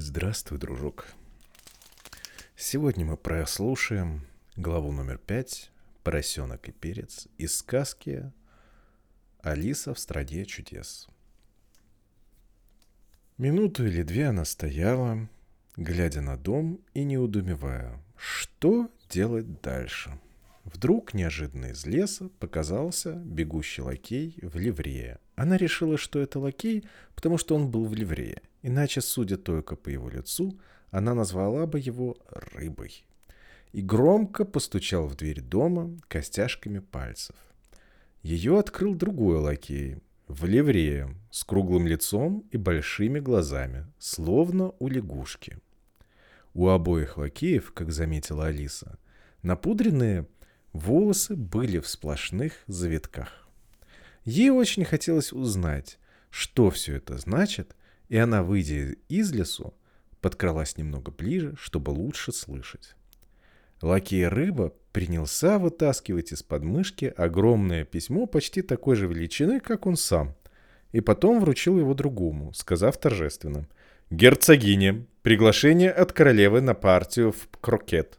Здравствуй, дружок. Сегодня мы прослушаем главу номер пять «Поросенок и перец» из сказки «Алиса в стране чудес». Минуту или две она стояла, глядя на дом и неудумевая, что делать дальше. Вдруг неожиданно из леса показался бегущий лакей в ливрее. Она решила, что это лакей, потому что он был в ливрее. Иначе, судя только по его лицу, она назвала бы его рыбой. И громко постучал в дверь дома костяшками пальцев. Ее открыл другой лакей, в ливрее, с круглым лицом и большими глазами, словно у лягушки. У обоих лакеев, как заметила Алиса, напудренные волосы были в сплошных завитках. Ей очень хотелось узнать, что все это значит, и она, выйдя из лесу, подкралась немного ближе, чтобы лучше слышать. Лакей рыба принялся вытаскивать из подмышки огромное письмо почти такой же величины, как он сам, и потом вручил его другому, сказав торжественно «Герцогине, приглашение от королевы на партию в крокет».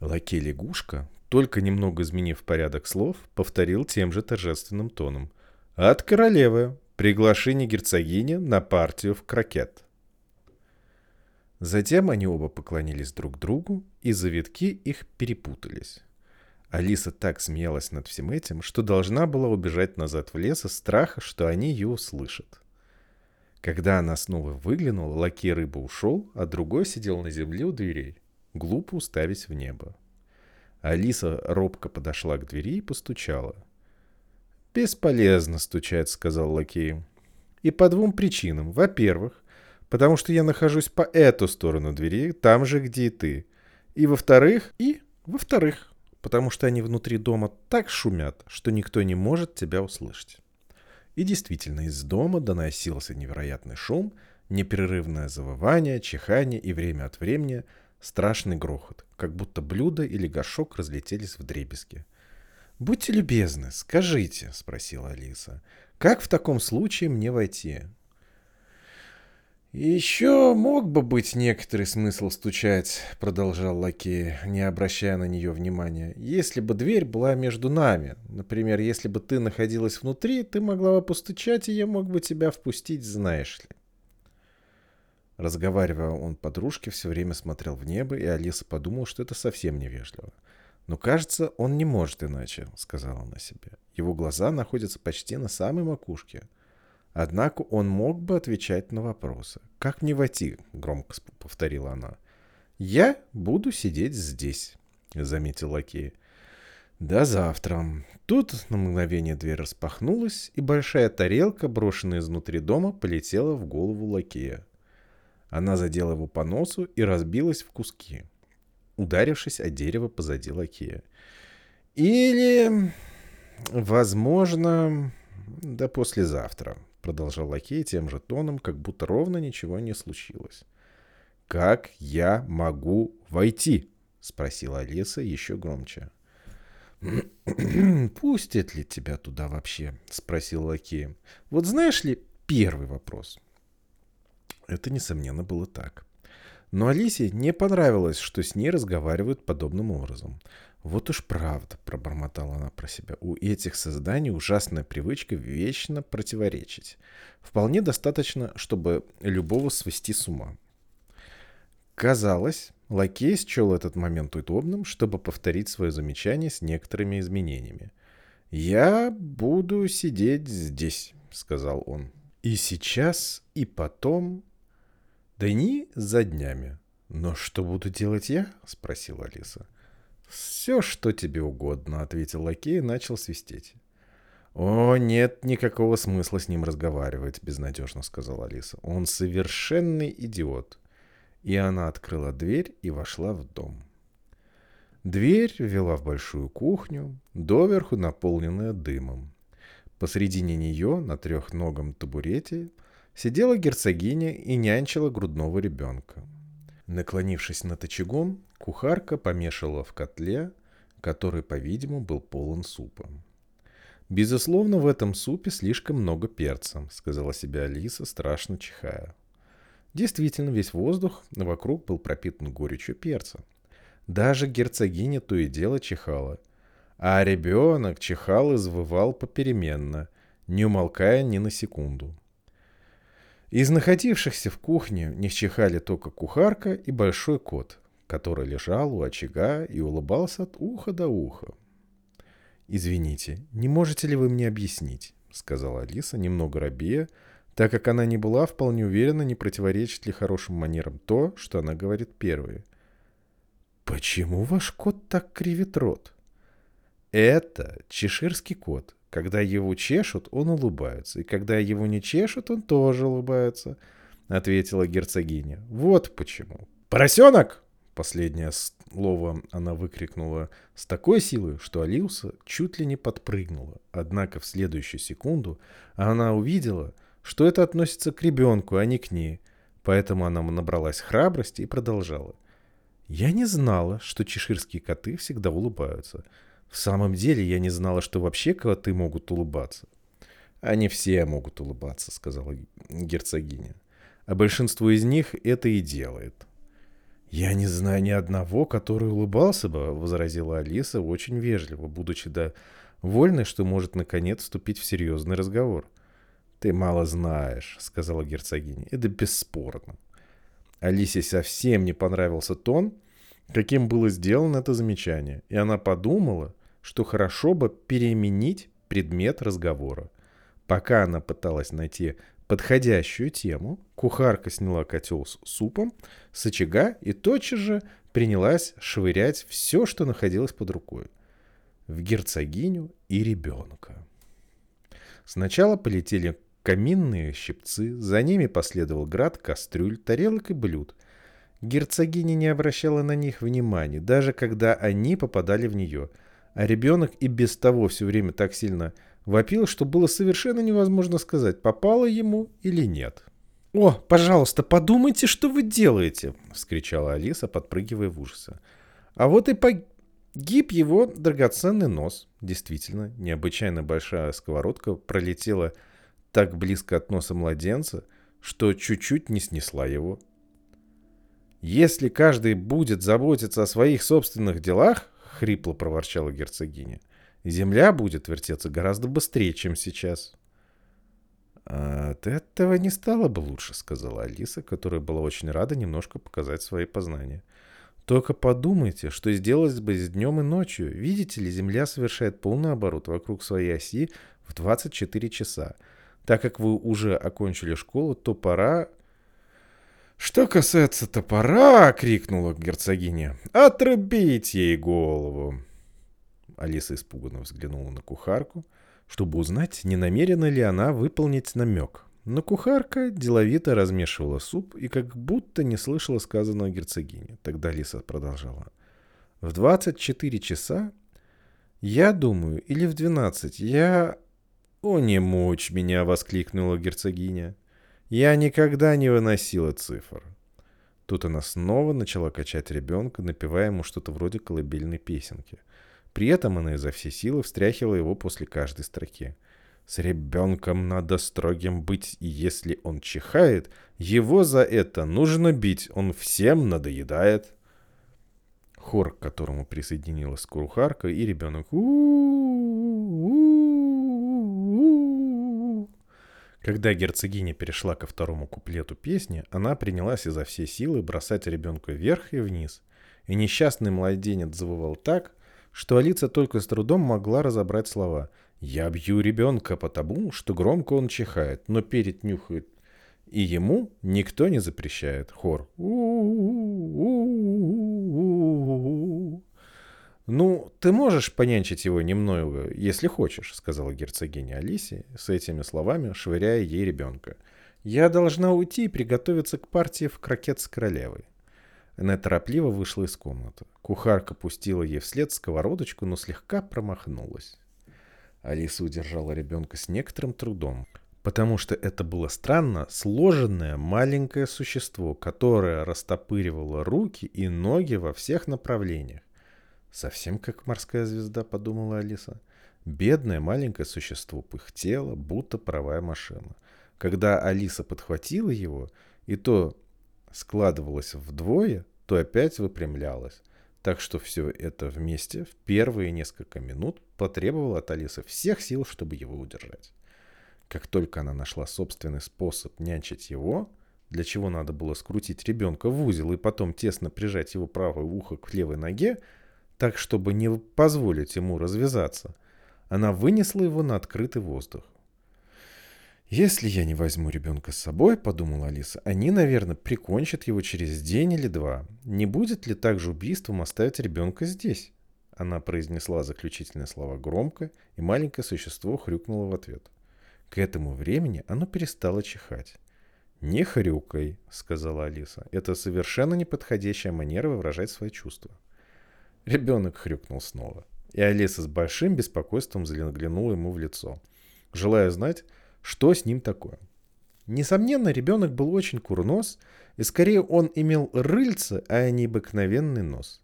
Лакей-лягушка, только немного изменив порядок слов, повторил тем же торжественным тоном «От королевы, Приглашение герцогини на партию в крокет. Затем они оба поклонились друг другу, и завитки их перепутались. Алиса так смеялась над всем этим, что должна была убежать назад в лес из страха, что они ее услышат. Когда она снова выглянула, лакей рыба ушел, а другой сидел на земле у дверей, глупо уставясь в небо. Алиса робко подошла к двери и постучала. «Бесполезно стучать», — сказал лакей. «И по двум причинам. Во-первых, потому что я нахожусь по эту сторону двери, там же, где и ты. И во-вторых, и во-вторых, потому что они внутри дома так шумят, что никто не может тебя услышать». И действительно, из дома доносился невероятный шум, непрерывное завывание, чихание и время от времени страшный грохот, как будто блюдо или горшок разлетелись в дребезги. «Будьте любезны, скажите», — спросила Алиса, — «как в таком случае мне войти?» «Еще мог бы быть некоторый смысл стучать», — продолжал лакей, не обращая на нее внимания, «если бы дверь была между нами. Например, если бы ты находилась внутри, ты могла бы постучать, и я мог бы тебя впустить, знаешь ли». Разговаривая, он подружке все время смотрел в небо, и Алиса подумала, что это совсем невежливо. «Но кажется, он не может иначе», — сказала она себе. «Его глаза находятся почти на самой макушке». Однако он мог бы отвечать на вопросы. «Как мне войти?» — громко повторила она. «Я буду сидеть здесь», — заметил лакей. «До завтра». Тут на мгновение дверь распахнулась, и большая тарелка, брошенная изнутри дома, полетела в голову лакея. Она задела его по носу и разбилась в куски ударившись о дерево позади лакея. Или, возможно, да послезавтра, продолжал лакей тем же тоном, как будто ровно ничего не случилось. «Как я могу войти?» — спросила Алиса еще громче. «Пустят ли тебя туда вообще?» — спросил лакей. «Вот знаешь ли, первый вопрос». Это, несомненно, было так. Но Алисе не понравилось, что с ней разговаривают подобным образом. «Вот уж правда», — пробормотала она про себя, — «у этих созданий ужасная привычка вечно противоречить. Вполне достаточно, чтобы любого свести с ума». Казалось, лакей счел этот момент удобным, чтобы повторить свое замечание с некоторыми изменениями. «Я буду сидеть здесь», — сказал он. «И сейчас, и потом, Дни за днями. «Но что буду делать я?» — спросила Алиса. «Все, что тебе угодно», — ответил лакей и начал свистеть. «О, нет никакого смысла с ним разговаривать», — безнадежно сказала Алиса. «Он совершенный идиот». И она открыла дверь и вошла в дом. Дверь вела в большую кухню, доверху наполненная дымом. Посредине нее, на трехногом табурете, сидела герцогиня и нянчила грудного ребенка. Наклонившись над очагом, кухарка помешала в котле, который, по-видимому, был полон супа. «Безусловно, в этом супе слишком много перца», — сказала себе Алиса, страшно чихая. Действительно, весь воздух вокруг был пропитан горечью перца. Даже герцогиня то и дело чихала. А ребенок чихал и завывал попеременно, не умолкая ни на секунду. Из находившихся в кухне не чихали только кухарка и большой кот, который лежал у очага и улыбался от уха до уха. «Извините, не можете ли вы мне объяснить?» — сказала Алиса, немного робея, так как она не была вполне уверена, не противоречит ли хорошим манерам то, что она говорит первой. «Почему ваш кот так кривит рот?» «Это чеширский кот. Когда его чешут, он улыбается, и когда его не чешут, он тоже улыбается», — ответила герцогиня. «Вот почему». «Поросенок!» Последнее слово она выкрикнула с такой силой, что Алиуса чуть ли не подпрыгнула. Однако в следующую секунду она увидела, что это относится к ребенку, а не к ней. Поэтому она набралась храбрости и продолжала. «Я не знала, что чеширские коты всегда улыбаются. В самом деле я не знала, что вообще коты могут улыбаться». «Они все могут улыбаться», — сказала герцогиня. «А большинство из них это и делает». «Я не знаю ни одного, который улыбался бы», — возразила Алиса очень вежливо, будучи довольной, что может наконец вступить в серьезный разговор. «Ты мало знаешь», — сказала герцогиня. «Это бесспорно». Алисе совсем не понравился тон, каким было сделано это замечание, и она подумала, что хорошо бы переменить предмет разговора. Пока она пыталась найти подходящую тему, кухарка сняла котел с супом с очага и тотчас же принялась швырять все, что находилось под рукой. В герцогиню и ребенка. Сначала полетели каминные щипцы, за ними последовал град кастрюль, тарелок и блюд. Герцогиня не обращала на них внимания, даже когда они попадали в нее, а ребенок и без того все время так сильно Вопил, что было совершенно невозможно сказать, попало ему или нет. «О, пожалуйста, подумайте, что вы делаете!» — вскричала Алиса, подпрыгивая в ужасе. А вот и погиб его драгоценный нос. Действительно, необычайно большая сковородка пролетела так близко от носа младенца, что чуть-чуть не снесла его. «Если каждый будет заботиться о своих собственных делах, — хрипло проворчала герцогиня, — Земля будет вертеться гораздо быстрее, чем сейчас. «От этого не стало бы лучше», — сказала Алиса, которая была очень рада немножко показать свои познания. «Только подумайте, что сделалось бы с днем и ночью. Видите ли, Земля совершает полный оборот вокруг своей оси в 24 часа. Так как вы уже окончили школу, то пора...» «Что касается топора!» — крикнула герцогиня. «Отрубить ей голову!» Алиса испуганно взглянула на кухарку, чтобы узнать, не намерена ли она выполнить намек. Но кухарка деловито размешивала суп и как будто не слышала сказанного герцогине. Тогда Алиса продолжала. В 24 часа, я думаю, или в 12, я... «О, не мучь меня!» — воскликнула герцогиня. «Я никогда не выносила цифр». Тут она снова начала качать ребенка, напевая ему что-то вроде колыбельной песенки. При этом она изо всей силы встряхивала его после каждой строки. С ребенком надо строгим быть, и если он чихает, его за это нужно бить, он всем надоедает. Хор, к которому присоединилась курухарка и ребенок. Когда герцогиня перешла ко второму куплету песни, она принялась изо всей силы бросать ребенка вверх и вниз. И несчастный младенец завывал так, что Алиса только с трудом могла разобрать слова. «Я бью ребенка потому, что громко он чихает, но перед нюхает, и ему никто не запрещает». Хор. «Ну, ты можешь понянчить его немного, если хочешь», — сказала герцогиня Алисе с этими словами, швыряя ей ребенка. «Я должна уйти и приготовиться к партии в крокет с королевой». Она торопливо вышла из комнаты. Кухарка пустила ей вслед сковородочку, но слегка промахнулась. Алиса удержала ребенка с некоторым трудом, потому что это было странно сложенное маленькое существо, которое растопыривало руки и ноги во всех направлениях. «Совсем как морская звезда», — подумала Алиса. Бедное маленькое существо пыхтело, будто паровая машина. Когда Алиса подхватила его, и то складывалась вдвое, то опять выпрямлялась. Так что все это вместе в первые несколько минут потребовало от Алисы всех сил, чтобы его удержать. Как только она нашла собственный способ нянчить его, для чего надо было скрутить ребенка в узел и потом тесно прижать его правое ухо к левой ноге, так, чтобы не позволить ему развязаться, она вынесла его на открытый воздух. «Если я не возьму ребенка с собой, — подумала Алиса, — они, наверное, прикончат его через день или два. Не будет ли также убийством оставить ребенка здесь?» Она произнесла заключительные слова громко, и маленькое существо хрюкнуло в ответ. К этому времени оно перестало чихать. «Не хрюкай», — сказала Алиса. «Это совершенно неподходящая манера выражать свои чувства». Ребенок хрюкнул снова, и Алиса с большим беспокойством заглянула ему в лицо, желая знать, что с ним такое. Несомненно, ребенок был очень курнос, и скорее он имел рыльце, а не обыкновенный нос.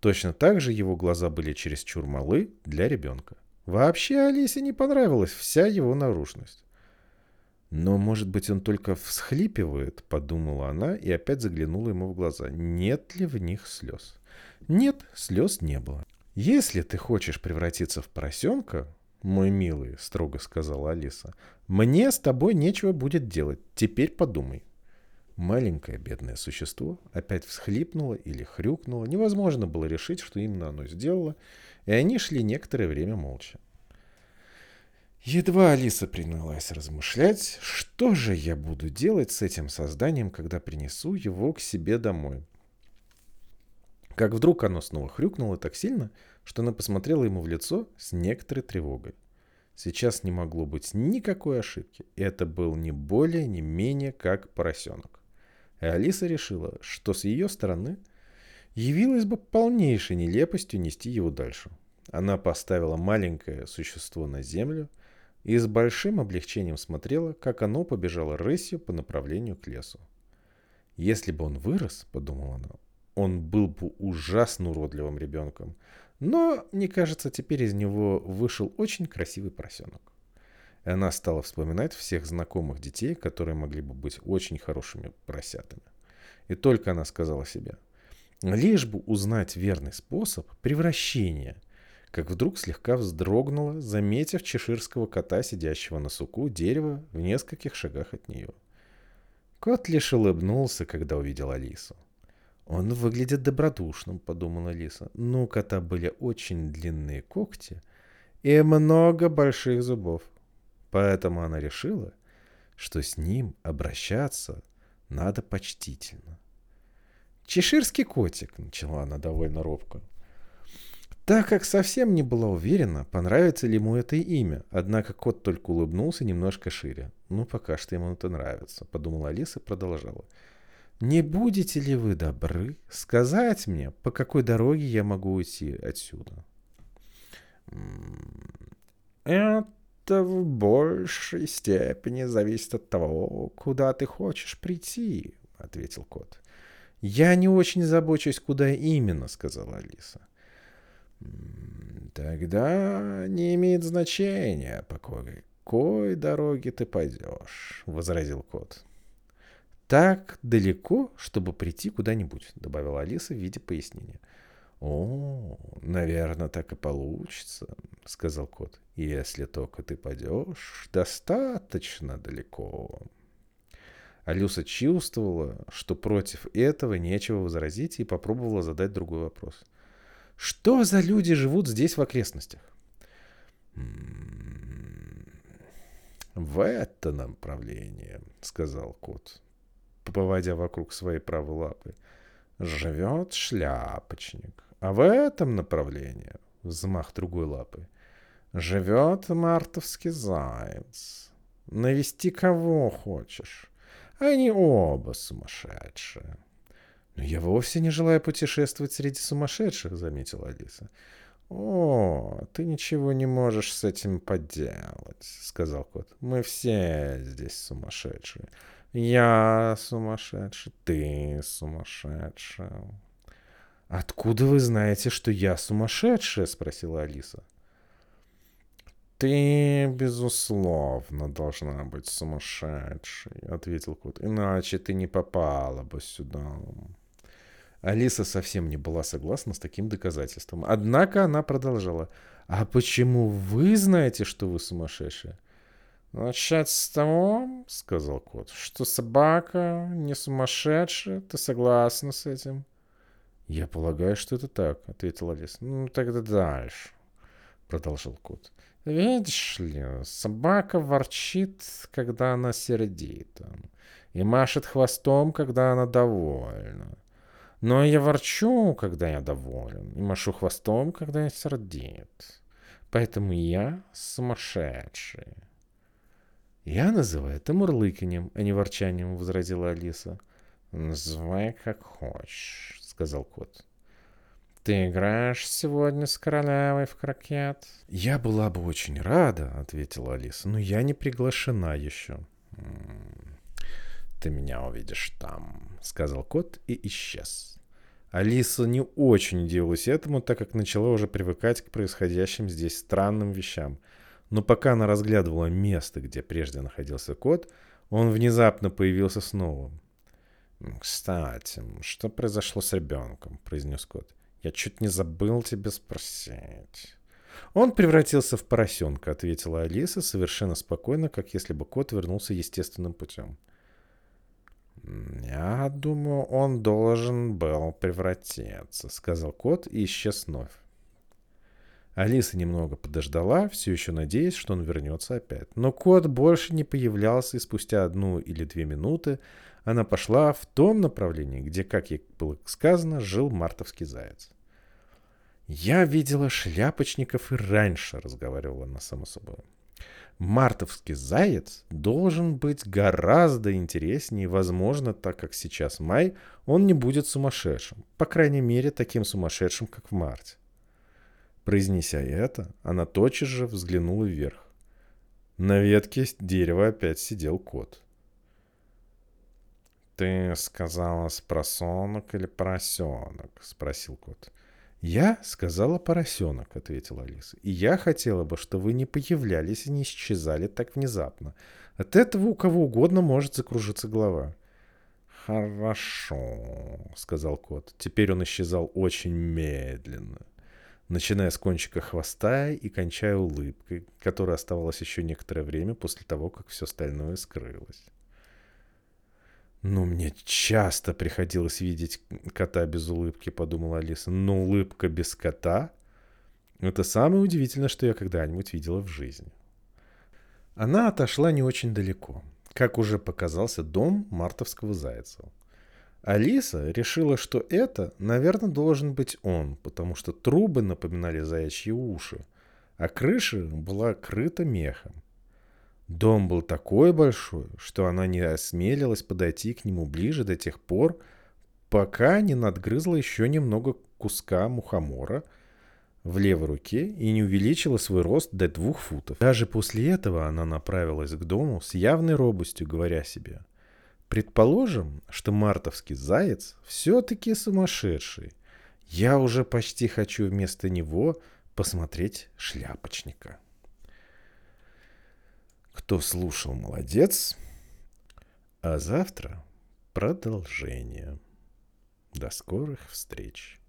Точно так же его глаза были чересчур малы для ребенка. Вообще Алисе не понравилась вся его наружность. «Но, может быть, он только всхлипивает», — подумала она и опять заглянула ему в глаза. «Нет ли в них слез?» Нет, слез не было. «Если ты хочешь превратиться в поросенка, мой милый, — строго сказала Алиса, — мне с тобой нечего будет делать. Теперь подумай. Маленькое бедное существо опять всхлипнуло или хрюкнуло. Невозможно было решить, что именно оно сделало, и они шли некоторое время молча. Едва Алиса принялась размышлять, что же я буду делать с этим созданием, когда принесу его к себе домой. Как вдруг оно снова хрюкнуло так сильно, что она посмотрела ему в лицо с некоторой тревогой. Сейчас не могло быть никакой ошибки. Это был не более, не менее как поросенок. И Алиса решила, что с ее стороны явилось бы полнейшей нелепостью нести его дальше. Она поставила маленькое существо на землю и с большим облегчением смотрела, как оно побежало рысью по направлению к лесу. «Если бы он вырос, — подумала она, он был бы ужасно уродливым ребенком. Но, мне кажется, теперь из него вышел очень красивый поросенок. И она стала вспоминать всех знакомых детей, которые могли бы быть очень хорошими поросятами. И только она сказала себе, лишь бы узнать верный способ превращения, как вдруг слегка вздрогнула, заметив чеширского кота, сидящего на суку дерева в нескольких шагах от нее. Кот лишь улыбнулся, когда увидел Алису. «Он выглядит добродушным», — подумала Лиса. «Но у кота были очень длинные когти и много больших зубов. Поэтому она решила, что с ним обращаться надо почтительно». «Чеширский котик», — начала она довольно робко. Так как совсем не была уверена, понравится ли ему это имя, однако кот только улыбнулся немножко шире. «Ну, пока что ему это нравится», — подумала Алиса и продолжала. Не будете ли вы добры сказать мне, по какой дороге я могу уйти отсюда? Это в большей степени зависит от того, куда ты хочешь прийти, ответил кот. Я не очень забочусь, куда именно, сказала Алиса. Тогда не имеет значения, по какой дороге ты пойдешь, возразил кот так далеко, чтобы прийти куда-нибудь», — добавила Алиса в виде пояснения. «О, наверное, так и получится», — сказал кот. «Если только ты пойдешь достаточно далеко». Алюса чувствовала, что против этого нечего возразить, и попробовала задать другой вопрос. «Что за люди живут здесь в окрестностях?» «М-м-м, «В это направление», — сказал кот поводя вокруг своей правой лапы, живет шляпочник. А в этом направлении, взмах другой лапы, живет мартовский заяц. Навести кого хочешь. Они оба сумасшедшие. «Но я вовсе не желаю путешествовать среди сумасшедших», — заметила Алиса. «О, ты ничего не можешь с этим поделать», — сказал кот. «Мы все здесь сумасшедшие. Я сумасшедший, ты сумасшедшая. Откуда вы знаете, что я сумасшедшая? Спросила Алиса. «Ты, безусловно, должна быть сумасшедшей», — ответил кот. «Иначе ты не попала бы сюда». Алиса совсем не была согласна с таким доказательством. Однако она продолжала. «А почему вы знаете, что вы сумасшедшая?» «Начать с того, — сказал кот, — что собака не сумасшедшая. Ты согласна с этим?» «Я полагаю, что это так», — ответила Алиса. «Ну, тогда дальше», — продолжил кот. «Видишь ли, собака ворчит, когда она сердита, и машет хвостом, когда она довольна. Но я ворчу, когда я доволен, и машу хвостом, когда я сердит. Поэтому я сумасшедший. Я называю это мурлыканьем, а не ворчанием, возразила Алиса. Называй как хочешь, сказал кот. Ты играешь сегодня с королевой в крокет? Я была бы очень рада, ответила Алиса, но я не приглашена еще. Ты меня увидишь там, сказал кот и исчез. Алиса не очень удивилась этому, так как начала уже привыкать к происходящим здесь странным вещам. Но пока она разглядывала место, где прежде находился кот, он внезапно появился снова. «Кстати, что произошло с ребенком?» — произнес кот. «Я чуть не забыл тебе спросить». «Он превратился в поросенка», — ответила Алиса совершенно спокойно, как если бы кот вернулся естественным путем. «Я думаю, он должен был превратиться», — сказал кот и исчез вновь. Алиса немного подождала, все еще надеясь, что он вернется опять. Но кот больше не появлялся, и спустя одну или две минуты она пошла в том направлении, где, как ей было сказано, жил мартовский заяц. «Я видела шляпочников и раньше», — разговаривала она сама собой мартовский заяц должен быть гораздо интереснее, возможно, так как сейчас май, он не будет сумасшедшим. По крайней мере, таким сумасшедшим, как в марте. Произнеся это, она тотчас же взглянула вверх. На ветке дерева опять сидел кот. «Ты сказала спросонок или поросенок?» — спросил кот. «Я сказала поросенок», — ответила Алиса. «И я хотела бы, чтобы вы не появлялись и не исчезали так внезапно. От этого у кого угодно может закружиться голова». «Хорошо», — сказал кот. Теперь он исчезал очень медленно, начиная с кончика хвоста и кончая улыбкой, которая оставалась еще некоторое время после того, как все остальное скрылось. «Ну, мне часто приходилось видеть кота без улыбки», — подумала Алиса. «Но улыбка без кота — это самое удивительное, что я когда-нибудь видела в жизни». Она отошла не очень далеко, как уже показался дом мартовского зайца. Алиса решила, что это, наверное, должен быть он, потому что трубы напоминали заячьи уши, а крыша была крыта мехом. Дом был такой большой, что она не осмелилась подойти к нему ближе до тех пор, пока не надгрызла еще немного куска мухомора в левой руке и не увеличила свой рост до двух футов. Даже после этого она направилась к дому с явной робостью, говоря себе, «Предположим, что мартовский заяц все-таки сумасшедший. Я уже почти хочу вместо него посмотреть шляпочника». Кто слушал, молодец. А завтра продолжение. До скорых встреч.